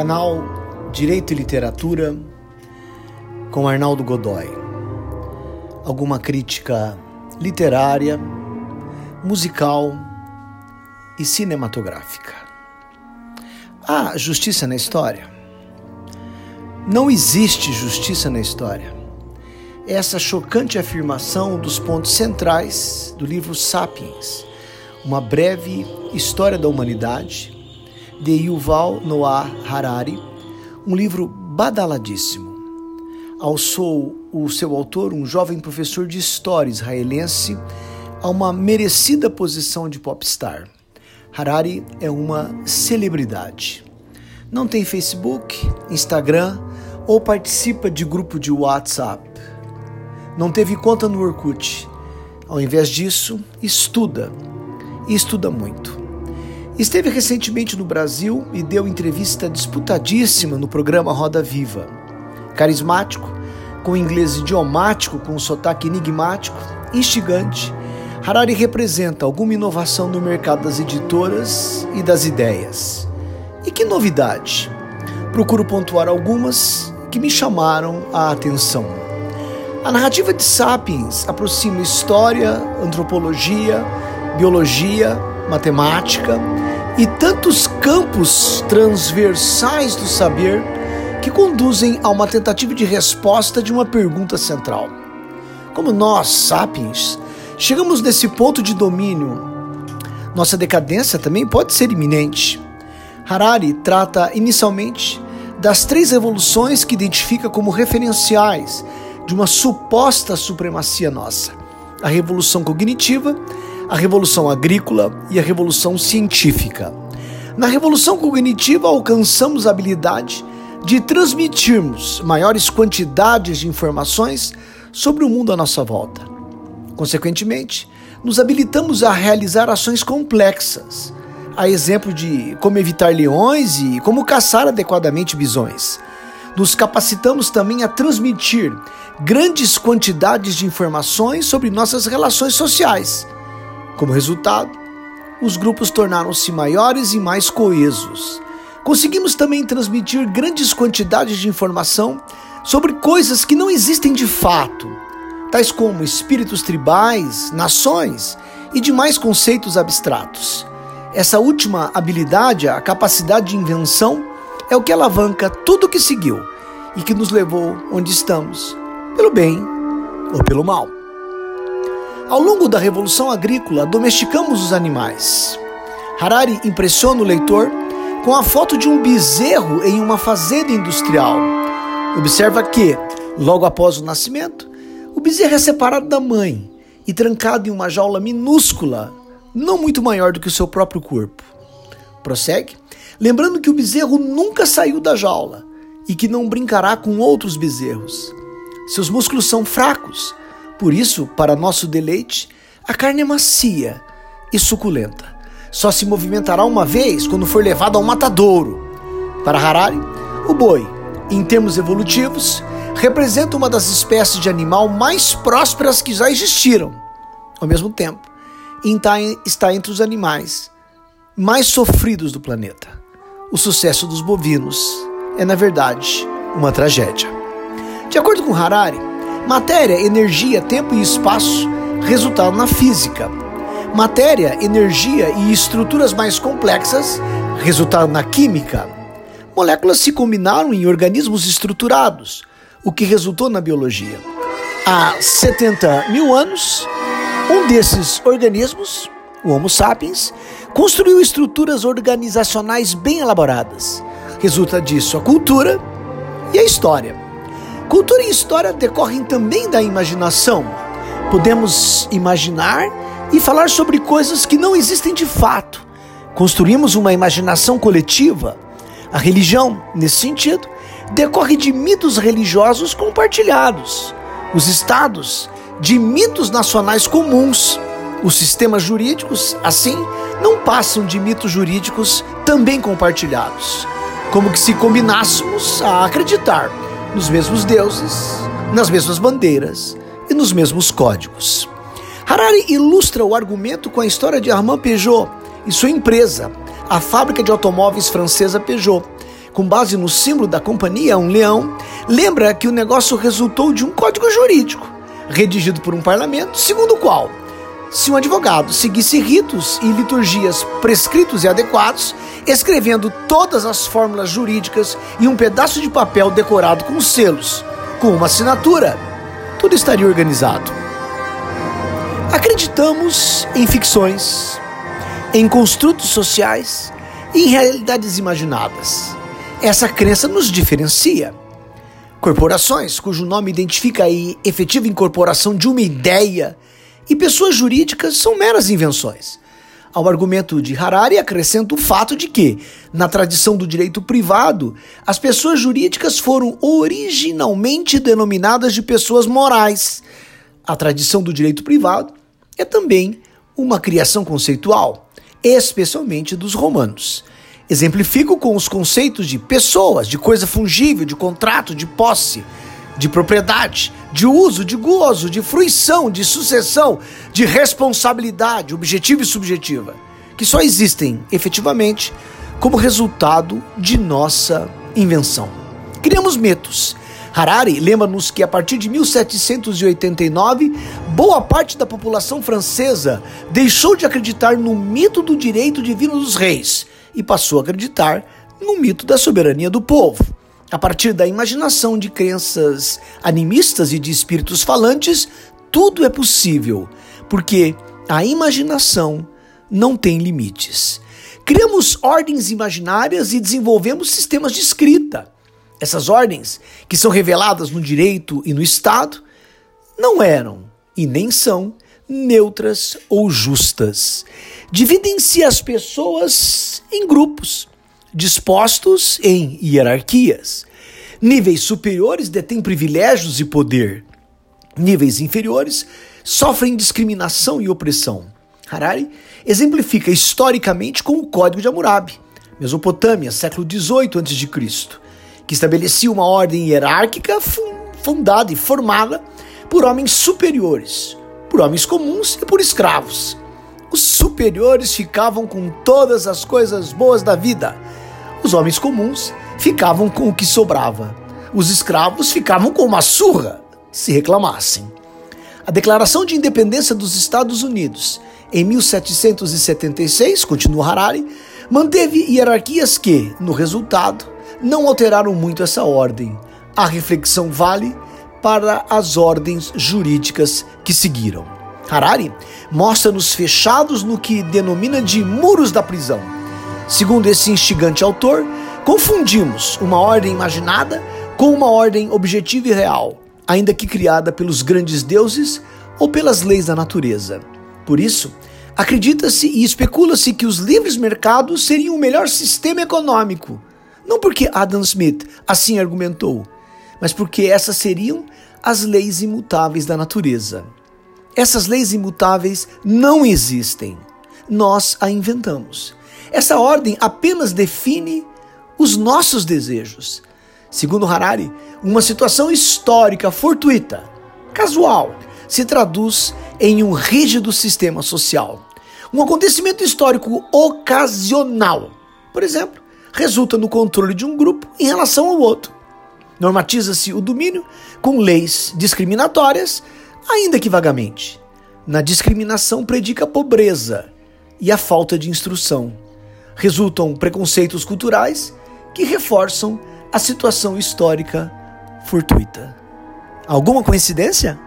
Canal Direito e Literatura com Arnaldo Godoy. Alguma crítica literária, musical e cinematográfica. Há justiça na história? Não existe justiça na história. Essa chocante afirmação dos pontos centrais do livro Sapiens, uma breve história da humanidade, de Yuval Noah Harari, um livro badaladíssimo. Alçou o seu autor, um jovem professor de história israelense, a uma merecida posição de popstar. Harari é uma celebridade. Não tem Facebook, Instagram ou participa de grupo de WhatsApp. Não teve conta no Orkut. Ao invés disso, estuda. E estuda muito. Esteve recentemente no Brasil e deu entrevista disputadíssima no programa Roda Viva. Carismático, com inglês idiomático, com sotaque enigmático, instigante, Harari representa alguma inovação no mercado das editoras e das ideias. E que novidade? Procuro pontuar algumas que me chamaram a atenção. A narrativa de Sapiens aproxima história, antropologia, biologia, matemática e tantos campos transversais do saber que conduzem a uma tentativa de resposta de uma pergunta central. Como nós, sapiens, chegamos nesse ponto de domínio, nossa decadência também pode ser iminente. Harari trata inicialmente das três revoluções que identifica como referenciais de uma suposta supremacia nossa: a revolução cognitiva, a revolução agrícola e a revolução científica. Na revolução cognitiva, alcançamos a habilidade de transmitirmos maiores quantidades de informações sobre o mundo à nossa volta. Consequentemente, nos habilitamos a realizar ações complexas, a exemplo de como evitar leões e como caçar adequadamente bisões. Nos capacitamos também a transmitir grandes quantidades de informações sobre nossas relações sociais como resultado, os grupos tornaram-se maiores e mais coesos. Conseguimos também transmitir grandes quantidades de informação sobre coisas que não existem de fato, tais como espíritos tribais, nações e demais conceitos abstratos. Essa última habilidade, a capacidade de invenção, é o que alavanca tudo o que seguiu e que nos levou onde estamos, pelo bem ou pelo mal. Ao longo da Revolução Agrícola, domesticamos os animais. Harari impressiona o leitor com a foto de um bezerro em uma fazenda industrial. Observa que, logo após o nascimento, o bezerro é separado da mãe e trancado em uma jaula minúscula, não muito maior do que o seu próprio corpo. Prossegue, lembrando que o bezerro nunca saiu da jaula e que não brincará com outros bezerros. Seus músculos são fracos por isso, para nosso deleite, a carne é macia e suculenta. Só se movimentará uma vez quando for levado ao matadouro. Para Harari, o boi, em termos evolutivos, representa uma das espécies de animal mais prósperas que já existiram. Ao mesmo tempo, está entre os animais mais sofridos do planeta. O sucesso dos bovinos é, na verdade, uma tragédia. De acordo com Harari, Matéria, energia, tempo e espaço resultaram na física. Matéria, energia e estruturas mais complexas resultaram na química. Moléculas se combinaram em organismos estruturados, o que resultou na biologia. Há 70 mil anos, um desses organismos, o Homo sapiens, construiu estruturas organizacionais bem elaboradas. Resulta disso a cultura e a história. Cultura e história decorrem também da imaginação. Podemos imaginar e falar sobre coisas que não existem de fato. Construímos uma imaginação coletiva. A religião, nesse sentido, decorre de mitos religiosos compartilhados. Os estados, de mitos nacionais comuns. Os sistemas jurídicos, assim, não passam de mitos jurídicos também compartilhados. Como que se combinássemos a acreditar nos mesmos deuses, nas mesmas bandeiras e nos mesmos códigos. Harari ilustra o argumento com a história de Armand Peugeot e sua empresa, a fábrica de automóveis francesa Peugeot, com base no símbolo da companhia, um leão, lembra que o negócio resultou de um código jurídico, redigido por um parlamento, segundo o qual, se um advogado seguisse ritos e liturgias prescritos e adequados, escrevendo todas as fórmulas jurídicas em um pedaço de papel decorado com selos, com uma assinatura, tudo estaria organizado. Acreditamos em ficções, em construtos sociais e em realidades imaginadas. Essa crença nos diferencia. Corporações, cujo nome identifica a efetiva incorporação de uma ideia, e pessoas jurídicas são meras invenções. Ao argumento de Harari acrescenta o fato de que, na tradição do direito privado, as pessoas jurídicas foram originalmente denominadas de pessoas morais. A tradição do direito privado é também uma criação conceitual, especialmente dos romanos. Exemplifico com os conceitos de pessoas, de coisa fungível, de contrato, de posse, de propriedade, de uso, de gozo, de fruição, de sucessão, de responsabilidade objetiva e subjetiva, que só existem efetivamente como resultado de nossa invenção. Criamos mitos. Harari lembra-nos que a partir de 1789, boa parte da população francesa deixou de acreditar no mito do direito divino dos reis e passou a acreditar no mito da soberania do povo. A partir da imaginação de crenças animistas e de espíritos falantes, tudo é possível, porque a imaginação não tem limites. Criamos ordens imaginárias e desenvolvemos sistemas de escrita. Essas ordens, que são reveladas no direito e no Estado, não eram e nem são neutras ou justas. Dividem-se as pessoas em grupos, dispostos em hierarquias. Níveis superiores detêm privilégios e poder. Níveis inferiores sofrem discriminação e opressão. Harari exemplifica historicamente com o Código de Hammurabi, Mesopotâmia, século XVIII a.C., que estabelecia uma ordem hierárquica fundada e formada por homens superiores, por homens comuns e por escravos. Os superiores ficavam com todas as coisas boas da vida. Os homens comuns ficavam com o que sobrava. Os escravos ficavam com uma surra, se reclamassem. A Declaração de Independência dos Estados Unidos, em 1776, continua Harari, manteve hierarquias que, no resultado, não alteraram muito essa ordem. A reflexão vale para as ordens jurídicas que seguiram. Harari mostra-nos fechados no que denomina de muros da prisão. Segundo esse instigante autor, confundimos uma ordem imaginada com uma ordem objetiva e real, ainda que criada pelos grandes deuses ou pelas leis da natureza. Por isso, acredita-se e especula-se que os livres mercados seriam o melhor sistema econômico. Não porque Adam Smith assim argumentou, mas porque essas seriam as leis imutáveis da natureza. Essas leis imutáveis não existem. Nós a inventamos. Essa ordem apenas define os nossos desejos. Segundo Harari, uma situação histórica fortuita, casual, se traduz em um rígido sistema social. Um acontecimento histórico ocasional, por exemplo, resulta no controle de um grupo em relação ao outro. Normatiza-se o domínio com leis discriminatórias, ainda que vagamente. Na discriminação predica a pobreza e a falta de instrução. Resultam preconceitos culturais que reforçam a situação histórica fortuita. Alguma coincidência?